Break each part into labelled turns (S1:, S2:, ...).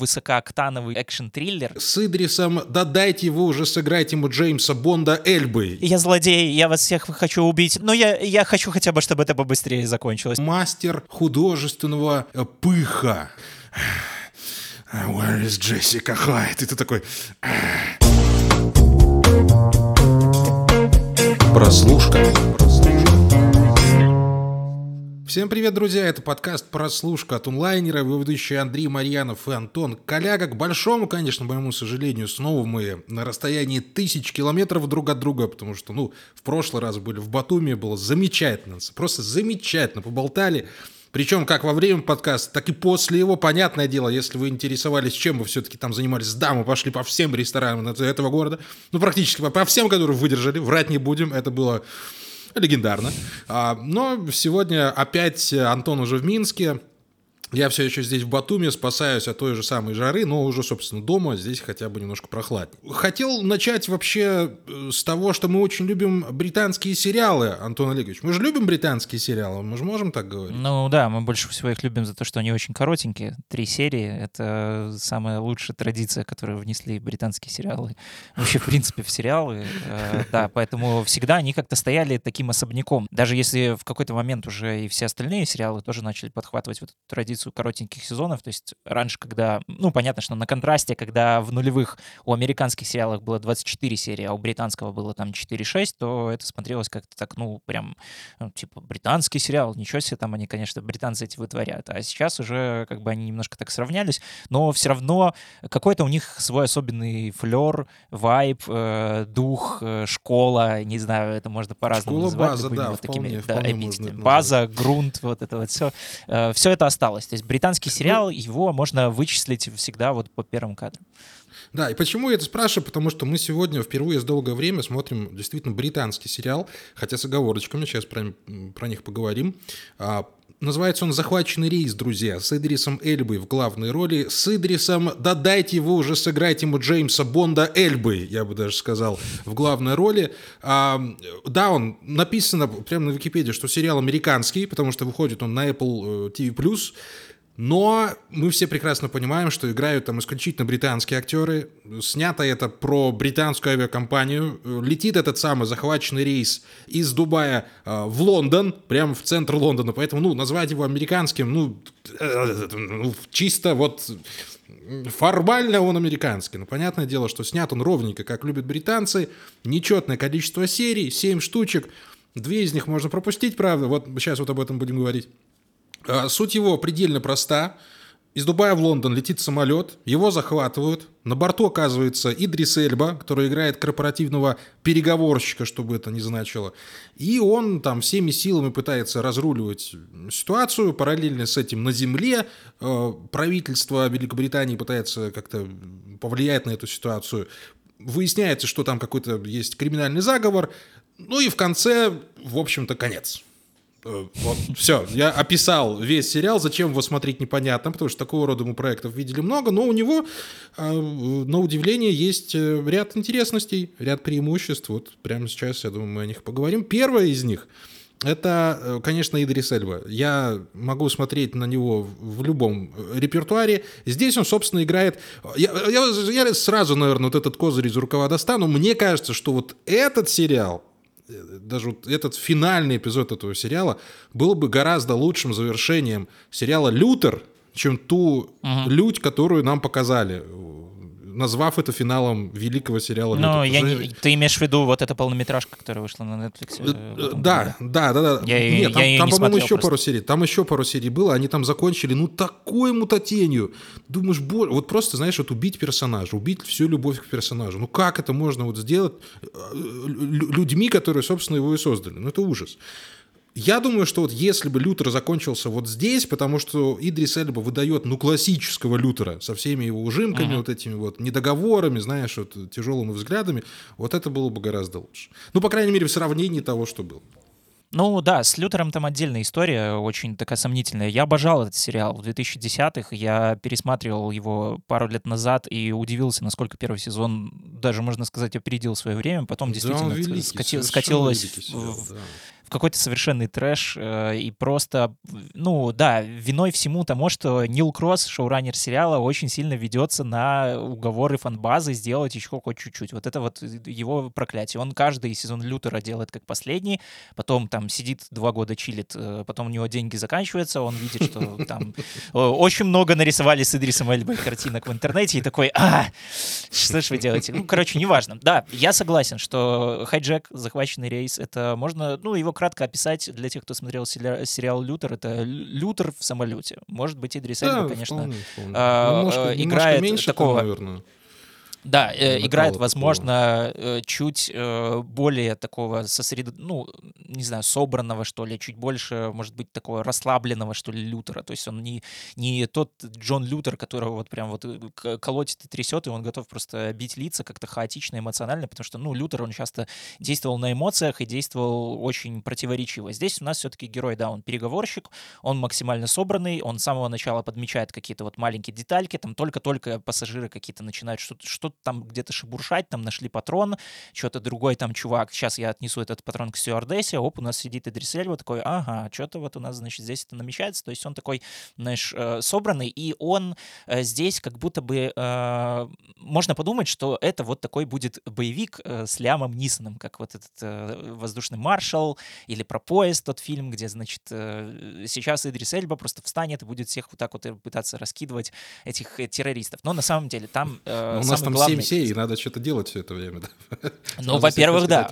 S1: высокооктановый экшн-триллер.
S2: С Идрисом, да дайте вы уже сыграть ему Джеймса Бонда Эльбы.
S1: Я злодей, я вас всех хочу убить, но я, я хочу хотя бы, чтобы это побыстрее закончилось.
S2: Мастер художественного э, пыха. Where is Jessica Hyde? И ты такой... Прослушка. Всем привет, друзья! Это подкаст «Прослушка» от онлайнера. Его ведущие Андрей Марьянов и Антон Коляга. К большому, конечно, моему сожалению, снова мы на расстоянии тысяч километров друг от друга, потому что, ну, в прошлый раз были в Батуми, было замечательно, просто замечательно поболтали. Причем как во время подкаста, так и после его, понятное дело, если вы интересовались, чем вы все-таки там занимались, да, мы пошли по всем ресторанам этого города, ну, практически по всем, которые выдержали, врать не будем, это было легендарно. А, но сегодня опять Антон уже в Минске, я все еще здесь в Батуми, спасаюсь от той же самой жары, но уже, собственно, дома, здесь хотя бы немножко прохладнее. Хотел начать вообще э, с того, что мы очень любим британские сериалы, Антон Олегович. Мы же любим британские сериалы, мы же можем так говорить?
S1: Ну да, мы больше всего их любим за то, что они очень коротенькие. Три серии — это самая лучшая традиция, которую внесли британские сериалы. Вообще, в принципе, в сериалы. Э, да, поэтому всегда они как-то стояли таким особняком. Даже если в какой-то момент уже и все остальные сериалы тоже начали подхватывать вот эту традицию традицию коротеньких сезонов. То есть раньше, когда, ну, понятно, что на контрасте, когда в нулевых у американских сериалов было 24 серии, а у британского было там 4-6, то это смотрелось как-то так, ну, прям, ну, типа, британский сериал, ничего себе, там они, конечно, британцы эти вытворяют. А сейчас уже как бы они немножко так сравнялись, но все равно какой-то у них свой особенный флер, вайб, э, дух, э, школа, не знаю, это можно по-разному
S2: называть.
S1: База,
S2: да,
S1: вот
S2: такими,
S1: вполне,
S2: да,
S1: вполне база, грунт, вот это вот все. Э, все это осталось. То есть британский сериал, его можно вычислить всегда вот по первым кадрам.
S2: Да, и почему я это спрашиваю? Потому что мы сегодня впервые за долгое время смотрим действительно британский сериал, хотя с оговорочками, сейчас про, про них поговорим. А, Называется он «Захваченный рейс, друзья», с Идрисом Эльбой в главной роли. С Идрисом, да дайте вы уже сыграть ему Джеймса Бонда Эльбы, я бы даже сказал, в главной роли. А, да, он написано прямо на Википедии, что сериал американский, потому что выходит он на Apple э, TV+. Но мы все прекрасно понимаем, что играют там исключительно британские актеры. Снято это про британскую авиакомпанию. Летит этот самый захваченный рейс из Дубая э, в Лондон, прямо в центр Лондона. Поэтому, ну, назвать его американским, ну, э, ну чисто вот формально он американский. Но понятное дело, что снят он ровненько, как любят британцы. Нечетное количество серий, 7 штучек. Две из них можно пропустить, правда. Вот сейчас вот об этом будем говорить. А, суть его предельно проста. Из Дубая в Лондон летит самолет, его захватывают. На борту оказывается Идрис Эльба, который играет корпоративного переговорщика, чтобы это не значило. И он там всеми силами пытается разруливать ситуацию. Параллельно с этим на земле э, правительство Великобритании пытается как-то повлиять на эту ситуацию. Выясняется, что там какой-то есть криминальный заговор. Ну и в конце, в общем-то, конец. Э, вот, все, я описал весь сериал, зачем его смотреть непонятно, потому что такого рода мы проектов видели много, но у него, э, на удивление, есть э, ряд интересностей, ряд преимуществ. Вот прямо сейчас, я думаю, мы о них поговорим. Первое из них – это, конечно, Идрис Эльба. Я могу смотреть на него в любом репертуаре. Здесь он, собственно, играет... Я, я, я сразу, наверное, вот этот козырь из рукава достану. Мне кажется, что вот этот сериал, даже вот этот финальный эпизод этого сериала был бы гораздо лучшим завершением сериала «Лютер», чем ту лють, которую нам показали назвав это финалом великого сериала.
S1: Ну, я не, ты имеешь в виду вот эта полнометражка, которая вышла на Netflix?
S2: Э, да, да, да, да. Я, Нет, там, там по-моему, еще просто. пару серий. Там еще пару серий было, они там закончили, ну, такой мутатенью. Думаешь, боль... вот просто, знаешь, вот убить персонажа, убить всю любовь к персонажу. Ну, как это можно вот сделать э, людьми, которые, собственно, его и создали? Ну, это ужас. Я думаю, что вот если бы Лютер закончился вот здесь, потому что Идрис Эльба выдает, ну, классического Лютера со всеми его ужимками, uh-huh. вот этими вот недоговорами, знаешь, вот тяжелыми взглядами, вот это было бы гораздо лучше. Ну, по крайней мере, в сравнении того, что было.
S1: Ну да, с Лютером там отдельная история, очень такая сомнительная. Я обожал этот сериал в 2010-х, я пересматривал его пару лет назад и удивился, насколько первый сезон, даже можно сказать, опередил свое время, потом да, действительно
S2: великий,
S1: скатилось
S2: сериал,
S1: в,
S2: да
S1: какой-то совершенный трэш, э, и просто, ну, да, виной всему тому, что Нил Кросс, шоураннер сериала, очень сильно ведется на уговоры фанбазы сделать еще хоть чуть-чуть. Вот это вот его проклятие. Он каждый сезон Лютера делает как последний, потом там сидит два года чилит, э, потом у него деньги заканчиваются, он видит, что там очень много нарисовали с Идрисом Эльбой картинок в интернете, и такой, а, что ж вы делаете? Ну, короче, неважно. Да, я согласен, что хайджек, захваченный рейс, это можно, ну, его кратко описать для тех, кто смотрел сериал «Лютер», это Лютер в самолете. Может быть, Идрис Эльба, конечно, вполне, вполне. А, немножко, э, играет немножко такого... Там, наверное да, э, играет, возможно, э, чуть э, более такого сосредо... ну, не знаю, собранного, что ли, чуть больше, может быть, такого расслабленного, что ли, Лютера. То есть он не, не тот Джон Лютер, которого вот прям вот э, колотит и трясет, и он готов просто бить лица как-то хаотично, эмоционально, потому что, ну, Лютер, он часто действовал на эмоциях и действовал очень противоречиво. Здесь у нас все-таки герой, да, он переговорщик, он максимально собранный, он с самого начала подмечает какие-то вот маленькие детальки, там только-только пассажиры какие-то начинают что-то что там где-то шебуршать, там нашли патрон, что-то другой там чувак, сейчас я отнесу этот патрон к стюардессе, оп, у нас сидит Идрис Эльба такой, ага, что-то вот у нас, значит, здесь это намечается, то есть он такой, знаешь, э, собранный, и он э, здесь как будто бы, э, можно подумать, что это вот такой будет боевик с Лямом Нисоном, как вот этот «Воздушный маршал» или про поезд тот фильм, где, значит, сейчас Идрис Эльба просто встанет и будет всех вот так вот пытаться раскидывать этих террористов. Но на самом деле там
S2: ну, У нас там главный... 7 серий, надо что-то делать все это время.
S1: Да? Ну, во-первых, да.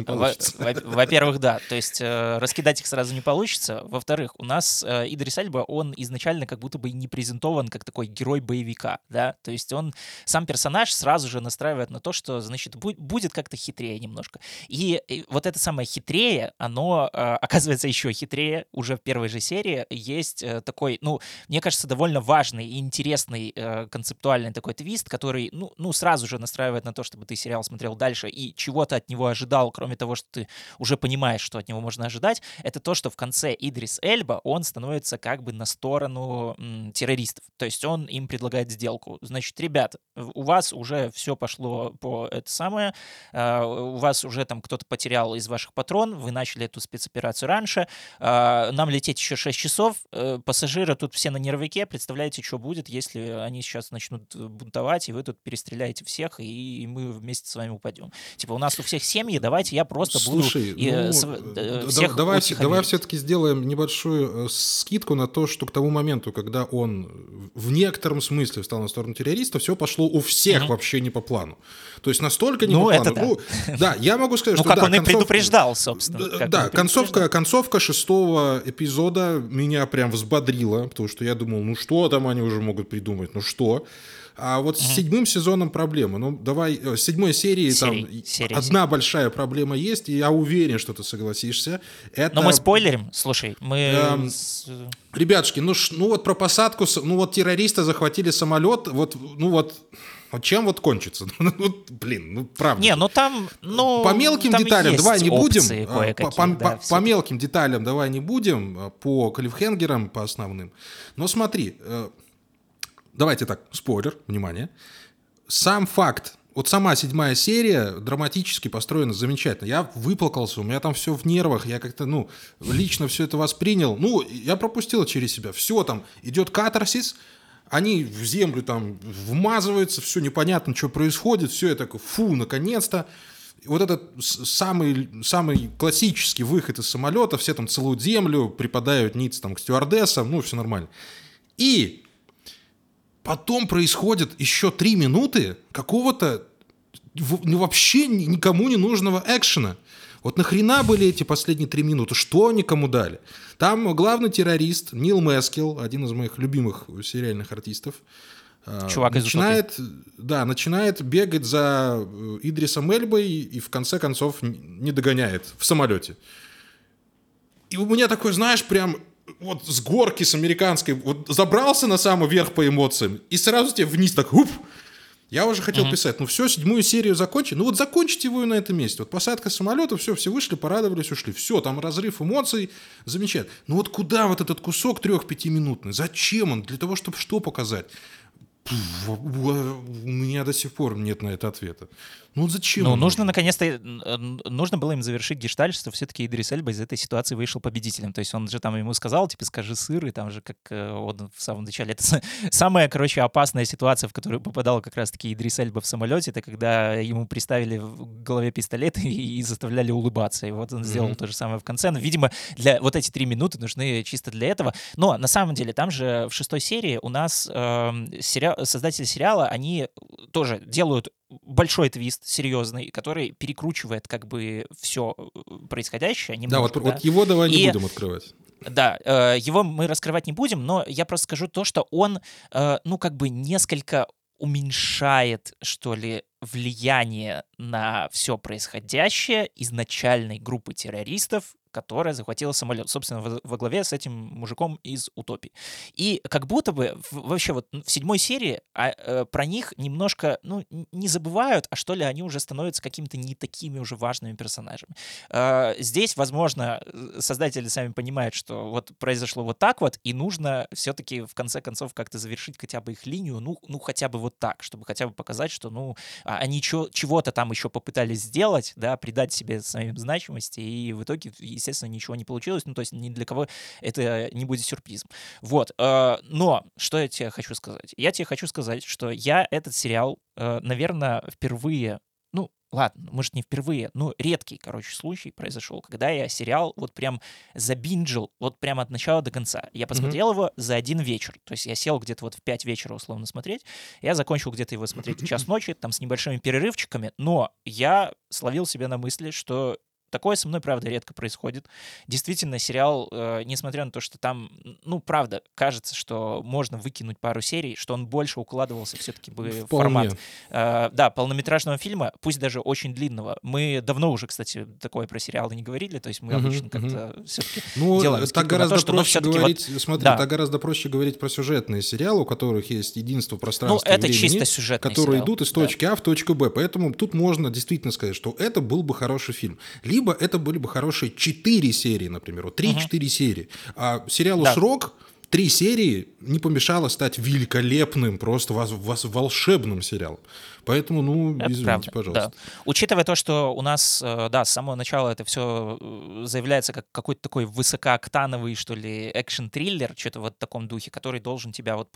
S1: Во-первых, да. То есть э, раскидать их сразу не получится. Во-вторых, у нас э, Идрис Альба, он изначально как будто бы не презентован как такой герой боевика, да, то есть он, сам персонаж сразу же настраивает на то, что, значит, будет как-то хитрее немножко. И вот это самое хитрее, оно э, оказывается еще хитрее уже в первой же серии. Есть такой, ну, мне кажется, довольно важный и интересный концептуальный такой твист, который, ну, ну, сразу же настраивает на то, чтобы ты сериал смотрел дальше и чего-то от него ожидал, кроме того, что ты уже понимаешь, что от него можно ожидать, это то, что в конце Идрис Эльба, он становится как бы на сторону м, террористов. То есть он им предлагает сделку. Значит, ребят, у вас уже все пошло по это самое, э, у вас уже там кто-то потерял из ваших патрон, вы начали эту спецоперацию раньше, э, нам лететь еще 6 часов, э, пассажиры тут все на нервике, представляете, что будет, если они сейчас начнут бунтовать, и вы тут перестреляете всех, и, и мы вместе с вами упадем. Типа, у нас у всех семьи, давайте я просто Слушай, буду...
S2: Ну, с, э, всех давай, давай все-таки сделаем небольшую э, скидку на то, что к тому моменту, когда он в некотором смысле встал на сторону террориста, все пошло у всех угу. вообще не по плану. То есть настолько не ну, по плану.
S1: Да. Ну,
S2: да, я могу сказать,
S1: ну,
S2: что...
S1: как
S2: да,
S1: он концов... и предупреждал, собственно.
S2: Да, концовка, концовка шестого эпизода меня прям взбодрила, потому что я думал, ну что там они уже могут придумать, ну что... А вот угу. с седьмым сезоном проблема. Ну, давай, э, с седьмой серии там серии, одна большая проблема есть, и я уверен, что ты согласишься. Это...
S1: Но мы спойлерим, слушай, мы... Эм,
S2: ребятушки, ну, ну вот про посадку, ну вот террористы захватили самолет, вот, ну вот... Вот чем вот кончится? Ну, блин, ну правда.
S1: Не, ну там, ну
S2: по мелким деталям давай не будем. Э, по, по, да, по, по мелким деталям давай не будем, э, по клиффхенгерам по основным. Но смотри, давайте так, спойлер, внимание. Сам факт, вот сама седьмая серия драматически построена замечательно. Я выплакался, у меня там все в нервах, я как-то, ну, лично все это воспринял. Ну, я пропустил через себя. Все там, идет катарсис, они в землю там вмазываются, все непонятно, что происходит, все, я такой, фу, наконец-то. Вот этот самый, самый классический выход из самолета, все там целуют землю, припадают ниц там к стюардессам, ну, все нормально. И Потом происходит еще три минуты какого-то ну, вообще никому не нужного экшена. Вот нахрена были эти последние три минуты? Что никому дали? Там главный террорист Нил Мескил, один из моих любимых сериальных артистов,
S1: а, Чувак
S2: начинает, да, начинает бегать за э, Идрисом Эльбой и в конце концов не догоняет в самолете. И у меня такой, знаешь, прям вот с горки с американской, вот забрался на самый верх по эмоциям, и сразу тебе вниз так, уп, я уже хотел mm-hmm. писать, ну все, седьмую серию закончи. Ну вот закончите его на этом месте. Вот посадка самолета, все, все вышли, порадовались, ушли. Все, там разрыв эмоций, замечательно. Ну вот куда вот этот кусок трех-пятиминутный? Зачем он? Для того, чтобы что показать? У меня до сих пор нет на это ответа. Ну зачем?
S1: Ну, нужно наконец-то, э, нужно было им завершить гештальт, что все-таки Идрис Эльба из этой ситуации вышел победителем. То есть он же там ему сказал, типа, скажи сыр, и там же, как э, он в самом начале, это самая, короче, опасная ситуация, в которую попадал как раз-таки Идрис Эльба в самолете, это когда ему приставили в голове пистолет и, и заставляли улыбаться. И вот он сделал mm-hmm. то же самое в конце. Но, видимо, для вот эти три минуты нужны чисто для этого. Но на самом деле там же в шестой серии у нас э, сериал, создатели сериала, они тоже делают большой твист серьезный, который перекручивает как бы все э, происходящее.
S2: Немножко, да, вот, да? вот его давай и, не будем открывать.
S1: Да, э, его мы раскрывать не будем, но я просто скажу то, что он, э, ну, как бы несколько уменьшает, что ли, влияние на все происходящее изначальной группы террористов, которая захватила самолет, собственно, во, главе с этим мужиком из «Утопии». И как будто бы вообще вот в седьмой серии а, э, про них немножко, ну, не забывают, а что ли они уже становятся какими-то не такими уже важными персонажами. Э, здесь, возможно, создатели сами понимают, что вот произошло вот так вот, и нужно все-таки в конце концов как-то завершить хотя бы их линию, ну, ну хотя бы вот так, чтобы хотя бы показать, что, ну, а, они чего-то там еще попытались сделать, да, придать себе своим значимости, и в итоге естественно, ничего не получилось. Ну, то есть ни для кого это не будет сюрпризом. Вот. Э, но что я тебе хочу сказать? Я тебе хочу сказать, что я этот сериал, э, наверное, впервые ну, ладно, может, не впервые, но редкий, короче, случай произошел, когда я сериал вот прям забинджил, вот прямо от начала до конца. Я посмотрел mm-hmm. его за один вечер. То есть я сел где-то вот в 5 вечера, условно, смотреть. Я закончил где-то его смотреть в час ночи, там с небольшими перерывчиками, но я словил себя на мысли, что Такое со мной, правда, редко происходит. Действительно, сериал, э, несмотря на то, что там, ну, правда, кажется, что можно выкинуть пару серий, что он больше укладывался все-таки бы в формат, э, да, полнометражного фильма, пусть даже очень длинного. Мы давно уже, кстати, такое про сериалы не говорили, то есть мы обычно как-то все-таки
S2: ну, делаем так гораздо то, что, проще говорить, вот, смотри, да. так гораздо проще говорить про сюжетные сериалы, у которых есть единство пространства ну, это времени, чисто которые сериал. идут из точки да. А в точку Б. Поэтому тут можно действительно сказать, что это был бы хороший фильм либо это были бы хорошие 4 серии, например, вот 3-4 угу. серии. А сериалу да. «Срок» три серии не помешало стать великолепным, просто волшебным сериалом. Поэтому, ну, извините, правда, пожалуйста.
S1: Да. Учитывая то, что у нас, э, да, с самого начала это все э, заявляется как какой-то такой высокооктановый, что ли, экшен-триллер, что-то вот в таком духе, который должен тебя вот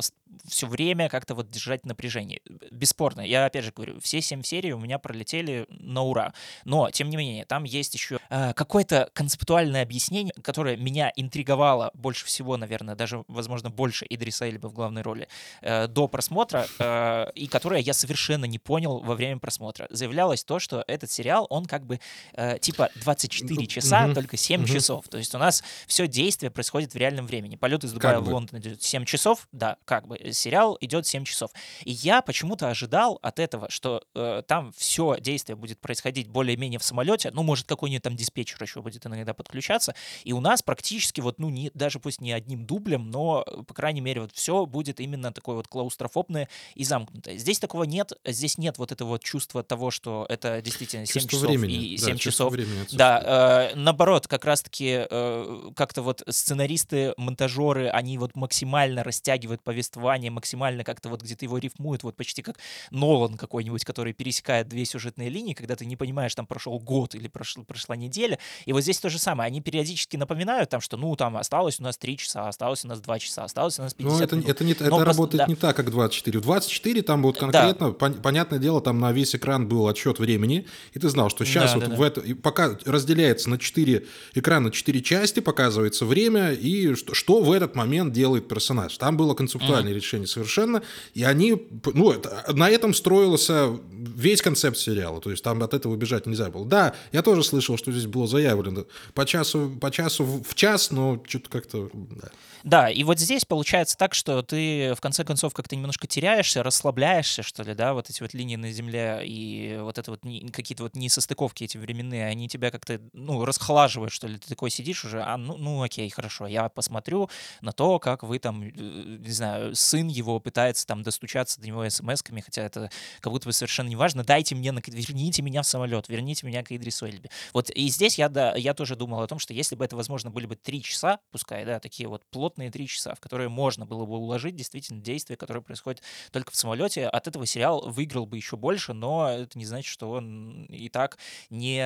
S1: все время как-то вот держать в напряжении. Бесспорно. Я опять же говорю, все семь серий у меня пролетели на ура. Но, тем не менее, там есть еще э, какое-то концептуальное объяснение, которое меня интриговало больше всего, наверное, даже, возможно, больше Идриса Эльба в главной роли э, до просмотра, э, и которое я совершенно не понял во время просмотра. Заявлялось то, что этот сериал, он как бы э, типа 24 часа, угу. только 7 угу. часов. То есть у нас все действие происходит в реальном времени. Полет из Дубая как в. Лондон идет 7 часов, да, как бы. Сериал идет 7 часов. И я почему-то ожидал от этого, что э, там все действие будет происходить более-менее в самолете, ну, может, какой-нибудь там диспетчер еще будет иногда подключаться, и у нас практически вот, ну, не, даже пусть не одним дублем, но, по крайней мере, вот все будет именно такое вот клаустрофобное и замкнутое. Здесь такого нет, здесь нет вот этого вот чувства того, что это действительно 7 чувство часов времени. и 7 да, часов. Времени да, э, наоборот, как раз-таки э, как-то вот сценаристы, монтажеры, они вот максимально растягивают повествование, максимально как-то вот где-то его рифмуют, вот почти как Нолан какой-нибудь, который пересекает две сюжетные линии, когда ты не понимаешь, там прошел год или прошел, прошла неделя. И вот здесь то же самое. Они периодически напоминают там, что ну там осталось у нас 3 часа, осталось у нас 2 часа, осталось у нас 50
S2: Но это,
S1: минут.
S2: это, не, это Но работает да. не так, как 24. В 24 там вот конкретно, да. понятно, понятное дело, там на весь экран был отсчет времени, и ты знал, что сейчас да, вот да, в да. это, пока разделяется на 4 экрана, 4 части, показывается время, и что, что в этот момент делает персонаж. Там было концептуальное mm-hmm. решение совершенно, и они, ну, это, на этом строился весь концепт сериала, то есть там от этого убежать нельзя было. Да, я тоже слышал, что здесь было заявлено по часу, по часу в час, но что-то как-то... Да.
S1: Да, и вот здесь получается так, что ты в конце концов как-то немножко теряешься, расслабляешься, что ли, да, вот эти вот линии на земле и вот это вот какие-то вот несостыковки эти временные, они тебя как-то, ну, расхлаживают, что ли, ты такой сидишь уже, а, ну, ну, окей, хорошо, я посмотрю на то, как вы там, э, не знаю, сын его пытается там достучаться до него смс-ками, хотя это как будто бы совершенно неважно, дайте мне, верните меня в самолет, верните меня к Идрису Эльбе. Вот и здесь я, да, я тоже думал о том, что если бы это, возможно, были бы три часа, пускай, да, такие вот плотные три часа, в которые можно было бы уложить действительно действия, которые происходят только в самолете, от этого сериал выиграл бы еще больше, но это не значит, что он и так не,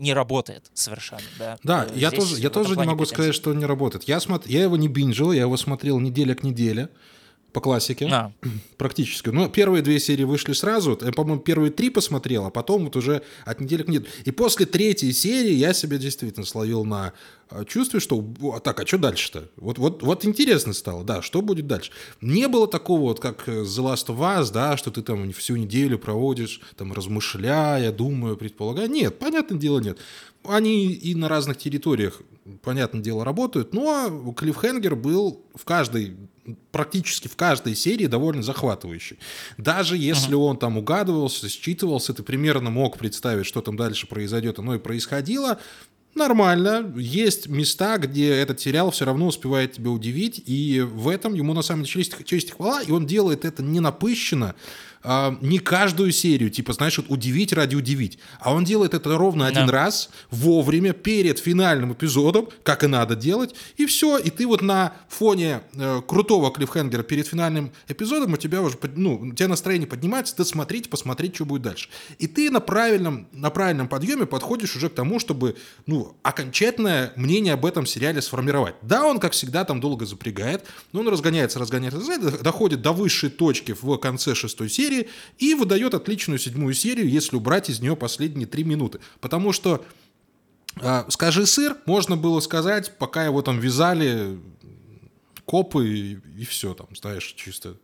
S1: не работает совершенно, да.
S2: Да, э, я тоже, я тоже не могу претензий. сказать, что он не работает. Я, смотр... я его не бинжил, я его смотрел неделя к неделе по классике. А. Практически. Но первые две серии вышли сразу. Я, по-моему, первые три посмотрел, а потом вот уже от недели к неделе. И после третьей серии я себя действительно словил на а, чувстве, что так, а что дальше-то? Вот, вот, вот интересно стало, да, что будет дальше? Не было такого, вот как The Last of Us, да, что ты там всю неделю проводишь, там, размышляя, думая, предполагая. Нет, понятное дело, нет. Они и на разных территориях, понятное дело, работают, но Клиффхенгер был в каждой практически в каждой серии довольно захватывающий. Даже если uh-huh. он там угадывался, считывался, ты примерно мог представить, что там дальше произойдет, оно и происходило, нормально. Есть места, где этот сериал все равно успевает тебя удивить, и в этом ему на самом деле честь, честь и хвала, и он делает это не напыщенно, а, не каждую серию, типа, знаешь, вот удивить ради удивить. А он делает это ровно один да. раз, вовремя, перед финальным эпизодом, как и надо делать, и все. И ты вот на фоне э, крутого клиффхенгера перед финальным эпизодом у тебя уже, ну, у тебя настроение поднимается, ты смотреть, посмотреть, что будет дальше. И ты на правильном, на правильном подъеме подходишь уже к тому, чтобы, ну, окончательное мнение об этом сериале сформировать. Да, он, как всегда, там долго запрягает, но он разгоняется, разгоняется, разгоняется, доходит до высшей точки в конце шестой серии, серии и выдает отличную седьмую серию, если убрать из нее последние три минуты. Потому что э, «Скажи сыр» можно было сказать, пока его там вязали копы и, и все там, знаешь, чисто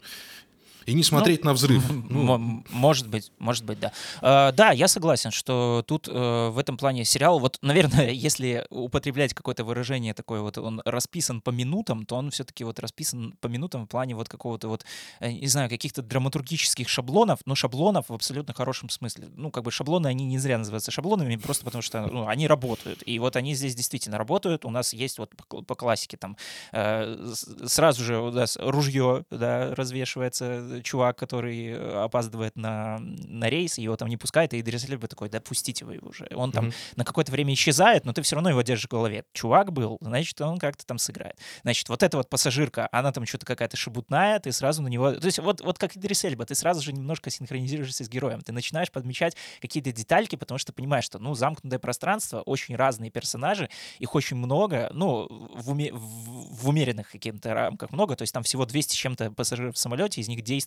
S2: и не смотреть ну, на взрыв.
S1: Ну. Может быть, может быть, да. Uh, да, я согласен, что тут uh, в этом плане сериал, вот, наверное, если употреблять какое-то выражение такое, вот он расписан по минутам, то он все-таки вот расписан по минутам в плане вот какого-то вот, э, не знаю, каких-то драматургических шаблонов, но шаблонов в абсолютно хорошем смысле. Ну, как бы шаблоны, они не зря называются шаблонами, просто потому что ну, они работают. И вот они здесь действительно работают. У нас есть вот по, по классике там uh, сразу же у нас ружье, да, развешивается чувак, который э, опаздывает на, на рейс, его там не пускает, и Идрис Эльба такой, да пустите вы его уже. Он там mm-hmm. на какое-то время исчезает, но ты все равно его держишь в голове. Чувак был, значит, он как-то там сыграет. Значит, вот эта вот пассажирка, она там что-то какая-то шебутная, ты сразу на него... То есть вот, вот как Идрис Эльба, ты сразу же немножко синхронизируешься с героем. Ты начинаешь подмечать какие-то детальки, потому что понимаешь, что, ну, замкнутое пространство, очень разные персонажи, их очень много, ну, в, уме... в, в умеренных каких-то рамках много, то есть там всего 200 с чем-то пассажиров в самолете, из них 10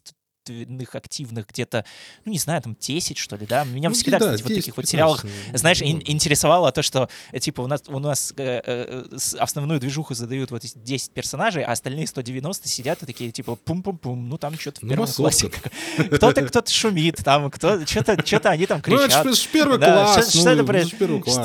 S1: активных, активных где-то, ну, не знаю, там 10, что ли, да? Меня ну, всегда, да, кстати, 10, вот таких вот сериалах, знаешь, ин- интересовало то, что, э, типа, у нас, у нас э, э, основную движуху задают вот эти 10 персонажей, а остальные 190 сидят и такие, типа, пум-пум-пум, ну, там что-то в ну, первом ну, классе. Кто-то кто-то шумит, там, кто что-то они там кричат. Ну, это
S2: же первый класс.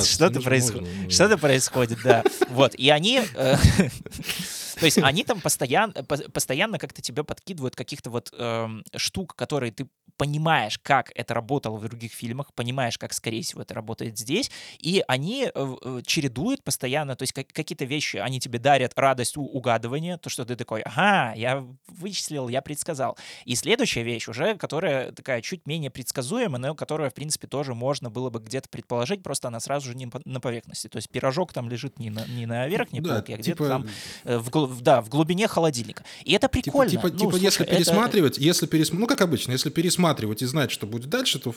S1: Что-то происходит, что-то происходит, да. Вот, и они... Э, то есть они там постоянно, постоянно как-то тебя подкидывают каких-то вот эм, штук, которые ты понимаешь, как это работало в других фильмах, понимаешь, как, скорее всего, это работает здесь, и они э, э, чередуют постоянно, то есть как, какие-то вещи, они тебе дарят радость у угадывания, то, что ты такой, ага, я вычислил, я предсказал. И следующая вещь уже, которая такая чуть менее предсказуемая, но которая, в принципе, тоже можно было бы где-то предположить, просто она сразу же не на поверхности. То есть пирожок там лежит не на, не на верхней да, полке, а где-то типа... там э, в, в, да, в глубине холодильника. И это типа, прикольно.
S2: Типа, типа, ну, типа слушай, если пересматривать, это... если перес... ну как обычно, если пересматривать и знать, что будет дальше, то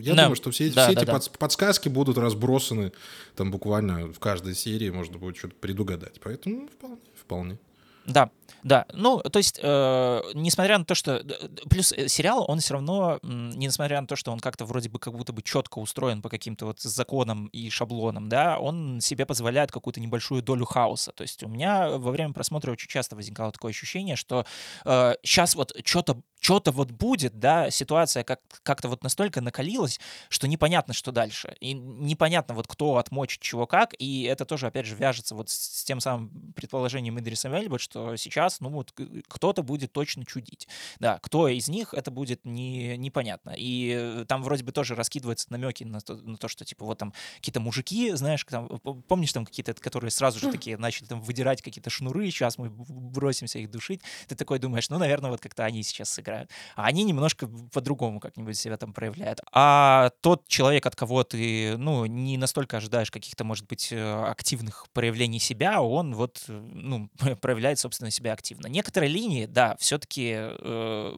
S2: я да. думаю, что все, да, все да, эти да. подсказки будут разбросаны там буквально в каждой серии, можно будет что-то предугадать. Поэтому ну, вполне. вполне.
S1: Да, да. Ну, то есть, э, несмотря на то, что... Плюс э, сериал, он все равно, несмотря на то, что он как-то вроде бы как будто бы четко устроен по каким-то вот законам и шаблонам, да, он себе позволяет какую-то небольшую долю хаоса. То есть у меня во время просмотра очень часто возникало такое ощущение, что э, сейчас вот что-то что-то вот будет, да, ситуация как- как-то вот настолько накалилась, что непонятно, что дальше. И непонятно вот кто отмочит чего как, и это тоже, опять же, вяжется вот с, тем самым предположением Идриса Мельба, что сейчас, ну вот, кто-то будет точно чудить. Да, кто из них, это будет не, непонятно. И там вроде бы тоже раскидываются намеки на то, на то, что, типа, вот там какие-то мужики, знаешь, там, помнишь там какие-то, которые сразу же такие начали там выдирать какие-то шнуры, сейчас мы бросимся их душить. Ты такой думаешь, ну, наверное, вот как-то они сейчас сыграют играют. А они немножко по-другому как-нибудь себя там проявляют. А тот человек, от кого ты, ну, не настолько ожидаешь каких-то, может быть, э, активных проявлений себя, он вот, ну, проявляет, собственно, себя активно. Некоторые линии, да, все-таки э,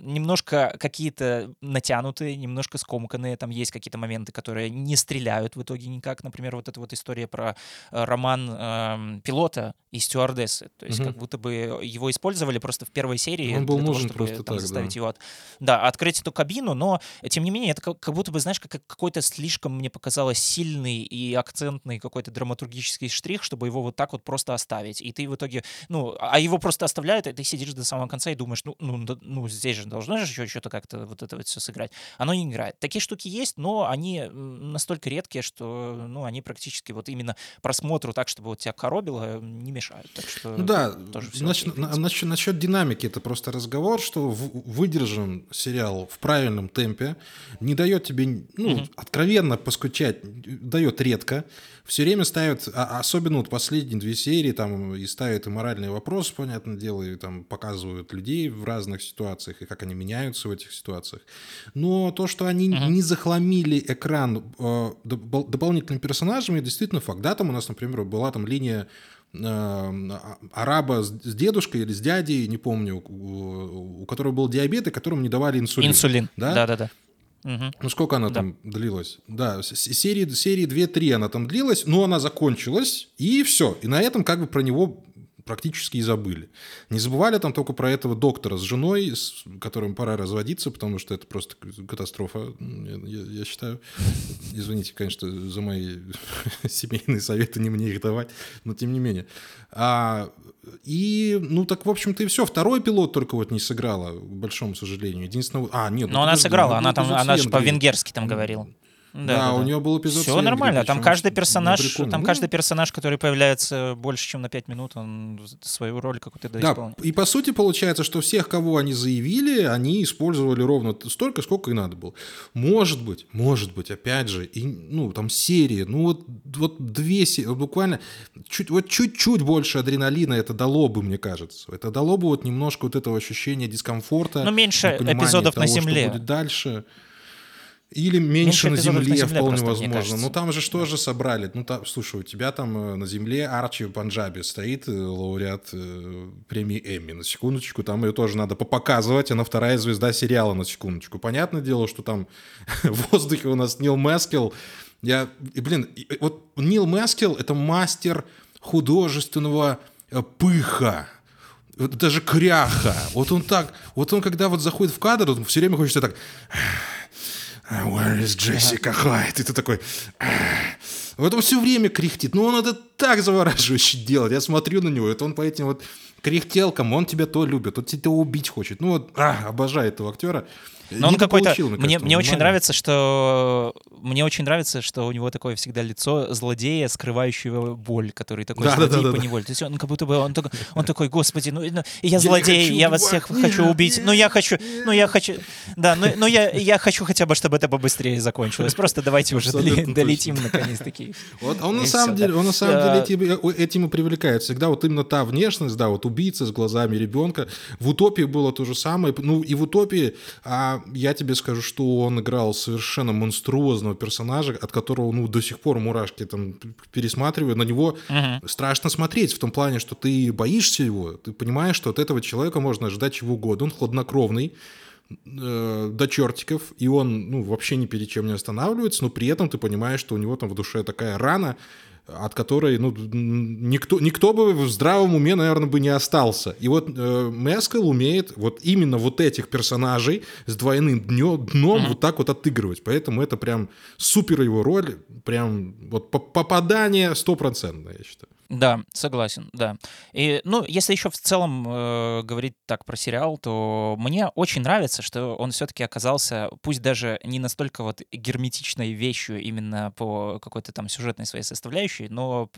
S1: немножко какие-то натянутые, немножко скомканные, там есть какие-то моменты, которые не стреляют в итоге никак. Например, вот эта вот история про э, роман э, пилота и стюардессы. То есть угу. как будто бы его использовали просто в первой серии
S2: Он был нужен
S1: того, чтобы там,
S2: так,
S1: заставить
S2: да.
S1: его от... Да, открыть эту кабину, но тем не менее это как, как будто бы, знаешь, как какой-то слишком, мне показалось, сильный и акцентный какой-то драматургический штрих, чтобы его вот так вот просто оставить. И ты в итоге, ну, а его просто оставляют, и ты сидишь до самого конца и думаешь, ну, ну, ну здесь же должно же еще что-то как-то вот это вот все сыграть. Оно не играет. Такие штуки есть, но они настолько редкие, что, ну, они практически вот именно просмотру так, чтобы вот тебя коробило, не мешают. Так что
S2: Ну да,
S1: тоже всё
S2: насчет,
S1: окей,
S2: насчет, динамики это просто разговор, что выдержан сериал в правильном темпе, не дает тебе, ну, откровенно поскучать, дает редко. Все время ставят, а- особенно вот последние две серии, там и ставят и моральные вопросы, понятное дело, и там показывают людей в разных ситуациях, и как они меняются в этих ситуациях. Но то, что они не захламили экран э, дополнительными персонажами, действительно факт. Да, там у нас, например, была там линия араба с дедушкой или с дядей, не помню, у, которого был диабет, и которому не давали инсулин.
S1: Инсулин.
S2: Да?
S1: Да-да-да. Мгм.
S2: Ну, сколько она там длилась? Да, серии, серии 2-3 она там длилась, но она закончилась, и все. И на этом как бы про него практически и забыли. Не забывали там только про этого доктора с женой, с которым пора разводиться, потому что это просто катастрофа, я, я- считаю. Извините, конечно, за мои семейные советы, не мне их давать, но тем не менее. А, и, ну, так, в общем-то, и все. Второй пилот только вот не сыграла, к большому сожалению. Единственное... А, нет, ну,
S1: Но она
S2: подожди, у
S1: сыграла, она там, она же по-венгерски там говорила.
S2: Да, у него был эпизод
S1: Все нормально. Там каждый персонаж, там
S2: Ну,
S1: каждый персонаж, который появляется больше, чем на 5 минут, он свою роль какую-то
S2: Да,
S1: доисполняет.
S2: и по сути получается, что всех, кого они заявили, они использовали ровно столько, сколько и надо было. Может быть, может быть, опять же, и, ну, там серии, ну, вот, вот две серии, буквально чуть, вот чуть-чуть больше адреналина это дало бы, мне кажется. Это дало бы вот немножко вот этого ощущения дискомфорта.
S1: Ну, меньше эпизодов на
S2: того, что
S1: Земле.
S2: будет дальше. Или меньше,
S1: Меньше
S2: на
S1: эпизодов на
S2: земле,
S1: Земле
S2: вполне
S1: просто,
S2: возможно. Ну там же что же собрали? Ну там, слушай, у тебя там э, на земле Арчи Панджаби стоит, э, лауреат э, премии Эмми. На секундочку, там ее тоже надо попоказывать. Она вторая звезда сериала, на секундочку. Понятное дело, что там в воздухе у нас Нил Мэскел. Я, и, блин, и- вот Нил Мэскел — это мастер художественного пыха. Даже кряха. Вот он так, вот он когда вот заходит в кадр, он все время хочется так... Where is Jessica Hyde? И ты такой... Вот он все время кряхтит. Ну, он это так завораживающе делает. Я смотрю на него, это он по этим вот кряхтелкам, он тебя то любит, он тебя убить хочет. Ну, вот, а, обожаю этого актера.
S1: Но он какой-то... Мне, мне очень
S2: внимания.
S1: нравится, что... Мне очень нравится, что у него такое всегда лицо злодея, скрывающего боль, который такой
S2: Да,
S1: злодей
S2: да, да,
S1: по
S2: да.
S1: неволе. То есть он как будто бы... Он такой, он такой господи, ну, ну, я злодей,
S2: хочу
S1: я вас всех хочу
S2: нет,
S1: убить. Ну, я хочу... Ну, я хочу... Да, ну, ну я, я хочу хотя бы, чтобы это побыстрее закончилось. Просто давайте уже долетим наконец-таки.
S2: Вот он на самом деле, он на самом деле этим, этим и привлекает. Всегда вот именно та внешность, да, вот убийца с глазами ребенка. В утопии было то же самое. Ну и в утопии, а, я тебе скажу, что он играл совершенно монструозного персонажа, от которого, ну, до сих пор мурашки там пересматриваю. На него страшно смотреть в том плане, что ты боишься его, ты понимаешь, что от этого человека можно ожидать чего угодно. Он хладнокровный, э, до чертиков, и он ну, вообще ни перед чем не останавливается, но при этом ты понимаешь, что у него там в душе такая рана, от которой ну, никто, никто бы в здравом уме, наверное, бы не остался. И вот э, Мескал умеет вот именно вот этих персонажей с двойным днё- дном вот так вот отыгрывать. Поэтому это прям супер его роль, прям вот по- попадание стопроцентное, я считаю.
S1: Да, согласен, да. И, ну, если еще в целом э, говорить так про сериал, то мне очень нравится, что он все-таки оказался, пусть даже не настолько вот герметичной вещью именно по какой-то там сюжетной своей составляющей, но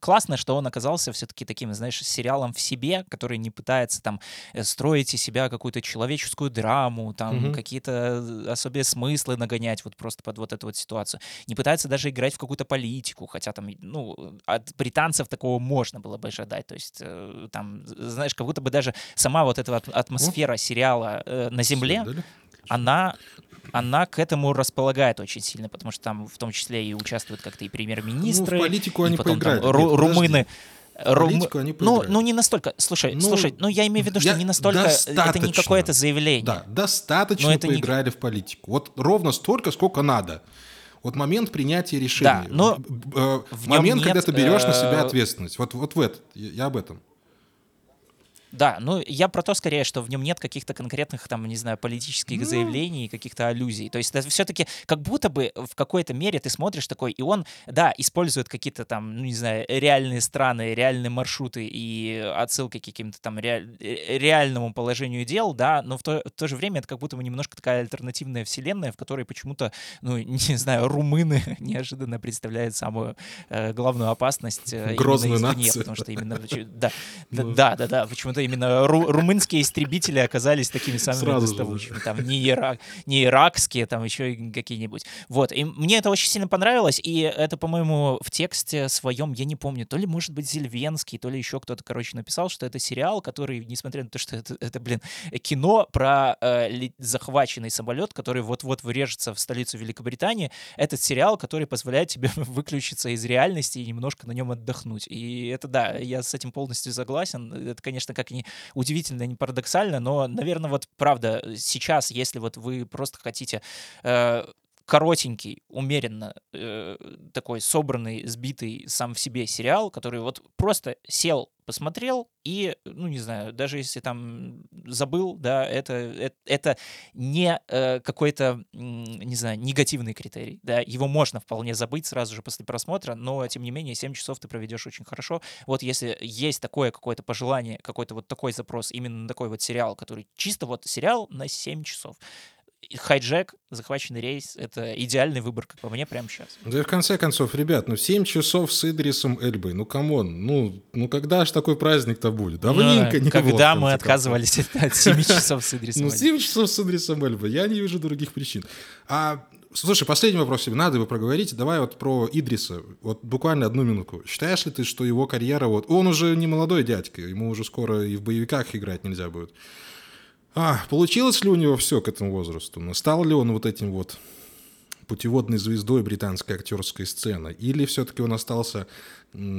S1: классно, что он оказался все-таки таким, знаешь, сериалом в себе, который не пытается там э, строить из себя какую-то человеческую драму, там
S2: Мгм.
S1: какие-то особые смыслы нагонять вот просто под вот эту вот ситуацию. Не пытается даже играть в какую-то политику, хотя там, ну, от британцев британцев такого можно было бы ожидать. То есть э, там, знаешь, как будто бы даже сама вот эта атмосфера сериала э, на Земле, она она к этому располагает очень сильно, потому что там в том числе и участвуют как-то и премьер-министры,
S2: ну, в политику они
S1: и потом
S2: поиграли.
S1: там, ру-
S2: Нет,
S1: румыны.
S2: Рум... они
S1: ну, ну, не настолько. Слушай, ну, слушай, ну я имею в виду, что не настолько. Это не какое-то заявление.
S2: Да, достаточно но это поиграли не... в политику. Вот ровно столько, сколько надо. Вот момент принятия решения. Да, но момент, когда ты берешь на себя э, ответственность. Вот, вот в этот. Я об этом.
S1: Да, ну я про то скорее, что в нем нет каких-то конкретных, там, не знаю, политических ну... заявлений, каких-то аллюзий. То есть все-таки как будто бы в какой-то мере ты смотришь такой, и он, да, использует какие-то там, ну не знаю, реальные страны, реальные маршруты и отсылки к каким-то там ре... Э, реальному положению дел, да, но в то, в то же время это как будто бы немножко такая альтернативная вселенная, в которой почему-то, ну, не знаю, румыны неожиданно представляют самую э, главную опасность э,
S2: Грозную нацию.
S1: потому что именно, да, да, да, да, да, почему-то именно ру- румынские истребители оказались такими самыми Сразу доставучими. Же. Там не, ирак, не иракские, там еще какие-нибудь. Вот. И мне это очень сильно понравилось, и это, по-моему, в тексте своем, я не помню, то ли, может быть, Зельвенский, то ли еще кто-то, короче, написал, что это сериал, который, несмотря на то, что это, это блин, кино про э, захваченный самолет, который вот-вот врежется в столицу Великобритании, этот сериал, который позволяет тебе выключиться из реальности и немножко на нем отдохнуть. И это, да, я с этим полностью согласен. Это, конечно, как не удивительно, не парадоксально, но, наверное, вот правда, сейчас, если вот вы просто хотите э, коротенький, умеренно э, такой собранный, сбитый сам в себе сериал, который вот просто сел, посмотрел и, ну не знаю, даже если там забыл, да, это это, это не э, какой-то, не знаю, негативный критерий, да, его можно вполне забыть сразу же после просмотра, но тем не менее 7 часов ты проведешь очень хорошо. Вот если есть такое какое-то пожелание, какой-то вот такой запрос именно на такой вот сериал, который чисто вот сериал на 7 часов, Hijack, захваченный рейс — это идеальный выбор, как по мне, прямо сейчас.
S2: Да и в конце концов, ребят, ну 7 часов с Идрисом Эльбой, ну come on, ну, ну когда же такой праздник-то будет? Давненько
S1: ну,
S2: не
S1: Когда
S2: было,
S1: мы отказывались от 7 часов с Идрисом
S2: Ну 7 часов с Идрисом Эльбой, я не вижу других причин. А Слушай, последний вопрос себе надо бы проговорить. Давай вот про Идриса. Вот буквально одну минутку. Считаешь ли ты, что его карьера вот... Он уже не молодой дядька, ему уже скоро и в боевиках играть нельзя будет. А, получилось ли у него все к этому возрасту? Но стал ли он вот этим вот путеводной звездой британской актерской сцены? Или все-таки он остался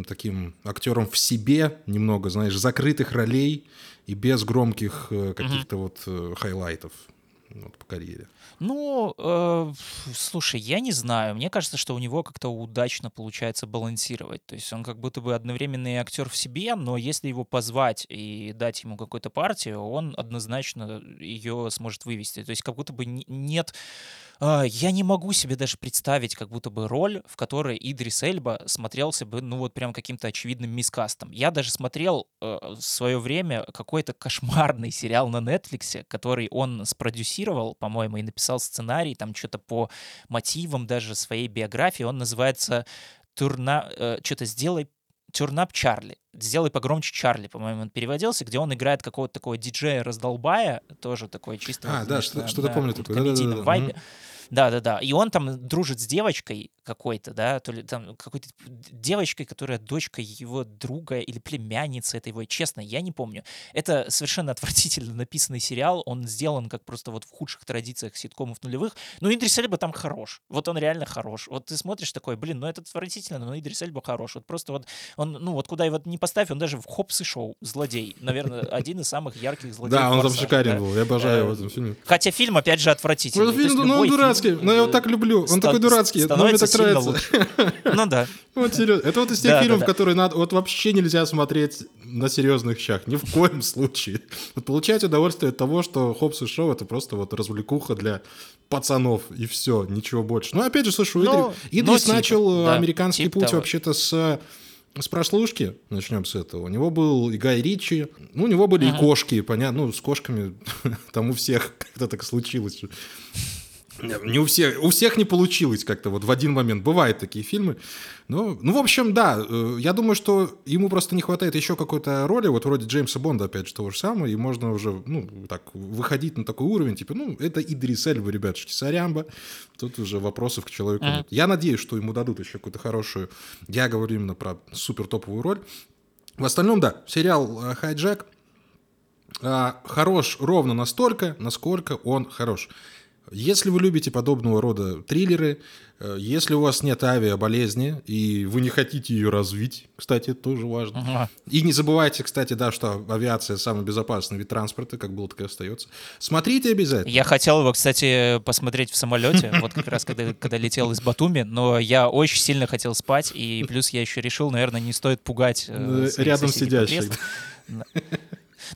S2: таким актером в себе, немного, знаешь, закрытых ролей и без громких э, каких-то вот э, хайлайтов вот, по карьере?
S1: Ну, э, слушай, я не знаю. Мне кажется, что у него как-то удачно получается балансировать. То есть он как будто бы одновременный актер в себе, но если его позвать и дать ему какую-то партию, он однозначно ее сможет вывести. То есть как будто бы нет а, я не могу себе даже представить как будто бы роль, в которой Идрис Эльба смотрелся бы, ну вот прям каким-то очевидным мискастом. Я даже смотрел э, в свое время какой-то кошмарный сериал на Netflix, который он спродюсировал, по-моему, и написал сценарий, там что-то по мотивам даже своей биографии. Он называется «Турна...» э, Что-то «Сделай Тюрнап Чарли. Сделай погромче Чарли, по-моему, он переводился, где он играет какого-то такого диджея-раздолбая, тоже такой чисто...
S2: А, да, что-то помню такое. Да, да, да,
S1: вайбе. Да-да-да. И он там дружит с девочкой какой-то, да, то ли там какой-то девочкой, которая дочка его друга или племянница это его. Честно, я не помню. Это совершенно отвратительно написанный сериал. Он сделан как просто вот в худших традициях ситкомов нулевых. Но Идрис Эльба там хорош. Вот он реально хорош. Вот ты смотришь такой, блин, ну это отвратительно, но Идрис Эльба хорош. Вот просто вот он, ну вот куда его не поставь, он даже в Хопс и Шоу злодей. Наверное, один из самых ярких злодеев.
S2: Да, он там шикарен был. Я обожаю его в этом фильме.
S1: Хотя фильм, опять же, отвратительный.
S2: Фильм, ну, дурацкий. Но я его так люблю. Он такой дурацкий. Но мне так нравится.
S1: Ну да.
S2: Вот серьезно. Это вот из тех фильмов, которые надо, вот вообще нельзя смотреть на серьезных щах. Ни в коем случае. Вот получать удовольствие от того, что Хопс и Шоу это просто вот развлекуха для пацанов и все, ничего больше. Ну, опять же, слушай, ну, Идрис типа, начал американский типа путь вообще-то с с прослушки, начнем с этого. У него был и Гай Ричи, ну, у него были и кошки, понятно, ну, с кошками там у всех как-то так случилось. Не у всех, у всех не получилось как-то вот в один момент. Бывают такие фильмы. Но, ну, в общем, да, э, я думаю, что ему просто не хватает еще какой-то роли, вот вроде Джеймса Бонда, опять же, того же самого, и можно уже, ну, так, выходить на такой уровень, типа, ну, это Идрис Эльба, ребятушки, сорямба, тут уже вопросов к человеку нет. Я надеюсь, что ему дадут еще какую-то хорошую, я говорю именно про супер топовую роль. В остальном, да, сериал э, «Хайджек» э, хорош ровно настолько, насколько он хорош. Если вы любите подобного рода триллеры, э, если у вас нет авиаболезни, и вы не хотите ее развить, кстати, это тоже важно. Ага. И не забывайте, кстати, да, что авиация самый безопасный вид транспорта, как было, так и остается. Смотрите обязательно.
S1: Я хотел его, кстати, посмотреть в самолете, вот как раз когда, когда летел из Батуми, но я очень сильно хотел спать, и плюс я еще решил, наверное, не стоит пугать
S2: э, рядом сидящих.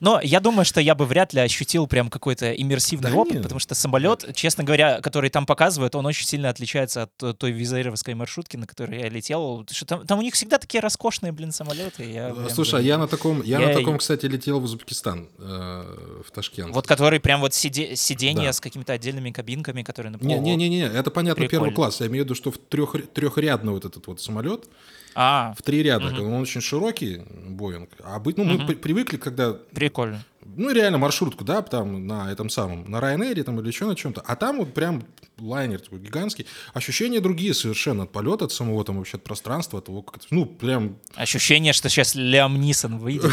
S1: Но я думаю, что я бы вряд ли ощутил прям какой-то иммерсивный да опыт, нет. потому что самолет, честно говоря, который там показывают, он очень сильно отличается от той визаировской маршрутки, на которой я летел. Что там, там у них всегда такие роскошные, блин, самолеты. Я
S2: прям, Слушай, а я на таком, я, я на таком, кстати, летел в Узбекистан, э, в Ташкент.
S1: Вот который прям вот сиде, сиденье да. с какими-то отдельными кабинками, которые...
S2: Не-не-не, это понятно, Прикольно. первый класс. Я имею в виду, что в трех, трехрядный вот этот вот самолет, а, в три ряда. Угу. Он очень широкий, Боинг. А быть, ну, угу. мы привыкли, когда...
S1: Прикольно.
S2: Ну, реально маршрутку, да, там на этом самом, на Ryanair там или еще на чем-то. А там вот прям лайнер такой гигантский. Ощущения другие совершенно от полета, от самого там вообще от пространства, от того, как это, ну, прям...
S1: Ощущение, что сейчас Лиам Нисон выйдет,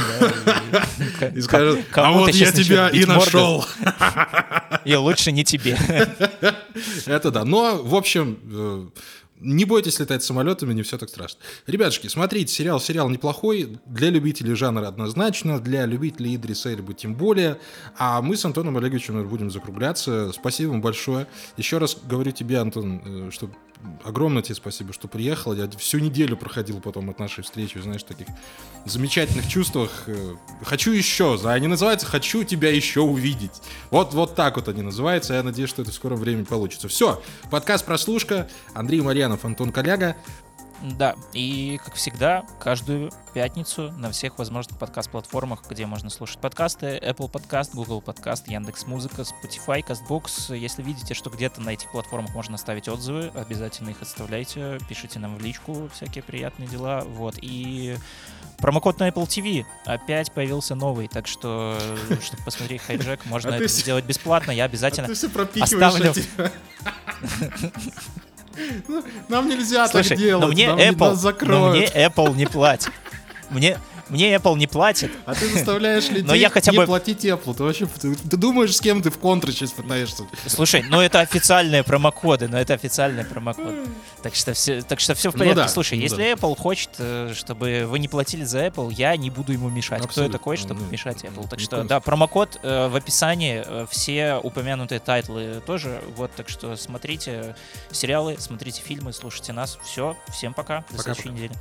S2: и скажет, а вот я тебя и нашел.
S1: И лучше не тебе.
S2: Это да. Но, в общем, э, не бойтесь летать самолетами, не все так страшно. Ребятушки, смотрите, сериал сериал неплохой, для любителей жанра однозначно, для любителей Идриса Эльбы тем более. А мы с Антоном Олеговичем будем закругляться. Спасибо вам большое. Еще раз говорю тебе, Антон, э, что огромное тебе спасибо, что приехал. Я всю неделю проходил потом от нашей встречи, знаешь, в таких замечательных чувствах. Э, хочу еще, да, они называются «Хочу тебя еще увидеть». Вот, вот так вот они называются. Я надеюсь, что это в скором времени получится. Все, подкаст «Прослушка». Андрей Марьянов, Антон Коляга.
S1: Да, и, как всегда, каждую пятницу на всех возможных подкаст-платформах, где можно слушать подкасты, Apple Podcast, Google Podcast, Яндекс Музыка, Spotify, CastBox. Если видите, что где-то на этих платформах можно оставить отзывы, обязательно их оставляйте, пишите нам в личку всякие приятные дела. Вот, и промокод на Apple TV опять появился новый, так что, чтобы посмотреть Hijack, можно а это сделать бесплатно, я обязательно оставлю...
S2: Ну, нам нельзя
S1: Слушай,
S2: так делать.
S1: Но мне, Apple, но мне Apple не платит. Мне, мне Apple не платит.
S2: А ты заставляешь людей
S1: но я хотя бы...
S2: не платить Apple. Ты вообще ты, ты думаешь, с кем ты в контры сейчас пытаешься?
S1: Слушай, ну это официальные промокоды, но это официальные промокоды. Так что все, так что все в ну порядке. Ну, да, Слушай, ну, если да. Apple хочет, э, чтобы вы не платили за Apple, я не буду ему мешать. Абсолютно. Кто я такой, чтобы ну, мешать Apple? Так что, да, промокод э, в описании, э, все упомянутые тайтлы тоже. Вот, так что смотрите сериалы, смотрите фильмы, слушайте нас. Все, всем пока, до пока, следующей пока. недели.